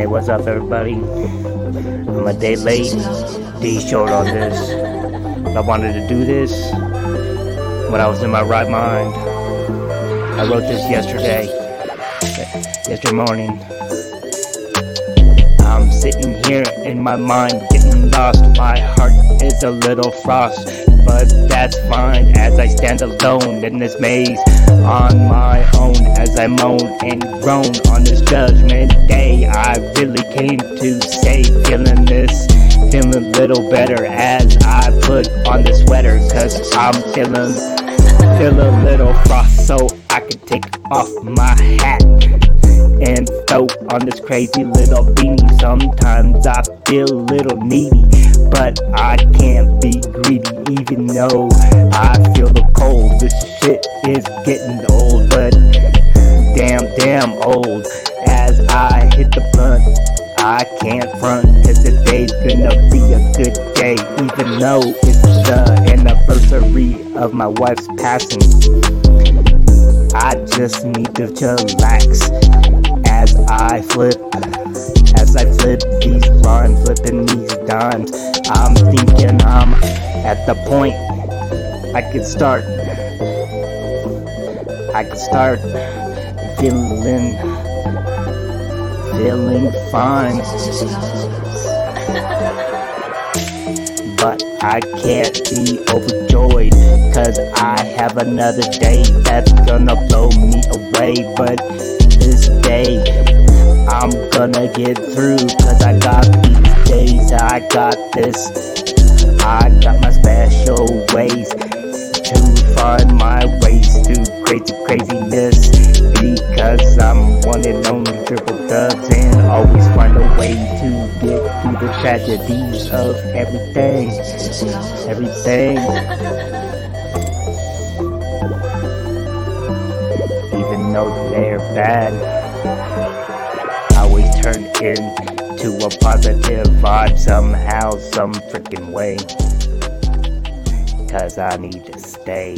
Hey, what's up, everybody? I'm a day late, D short on this. I wanted to do this when I was in my right mind. I wrote this yesterday, yesterday morning. I'm sitting here in my mind, getting lost. My heart is a little frost, but that's fine as I stand alone in this maze on my own as I moan and groan on this judgment day. I really came to say, feeling this, feeling a little better as I put on the sweater, cause I'm feeling, feel a little frost so I can take off my hat and throw on this crazy little beanie. Sometimes I feel a little needy, but I can't be greedy, even though I feel the cold. This shit is getting old, but damn, damn old. As I hit the blunt, I can't front, cause today's gonna be a good day, even though it's the anniversary of my wife's passing. I just need to chillax as I flip, as I flip these rhymes, flipping these dimes. I'm thinking I'm at the point I could start, I could start feeling, feeling fine. But I can't be overjoyed, cause I have another day that's gonna blow me away. But this day, I'm gonna get through, cause I got these days, I got this. I got my special ways find my ways to crazy craziness because I'm one and only triple dubs and always find a way to get through the tragedies of everything, everything. Even though they're bad, I always turn into a positive vibe somehow, some freaking way. Cause I need to stay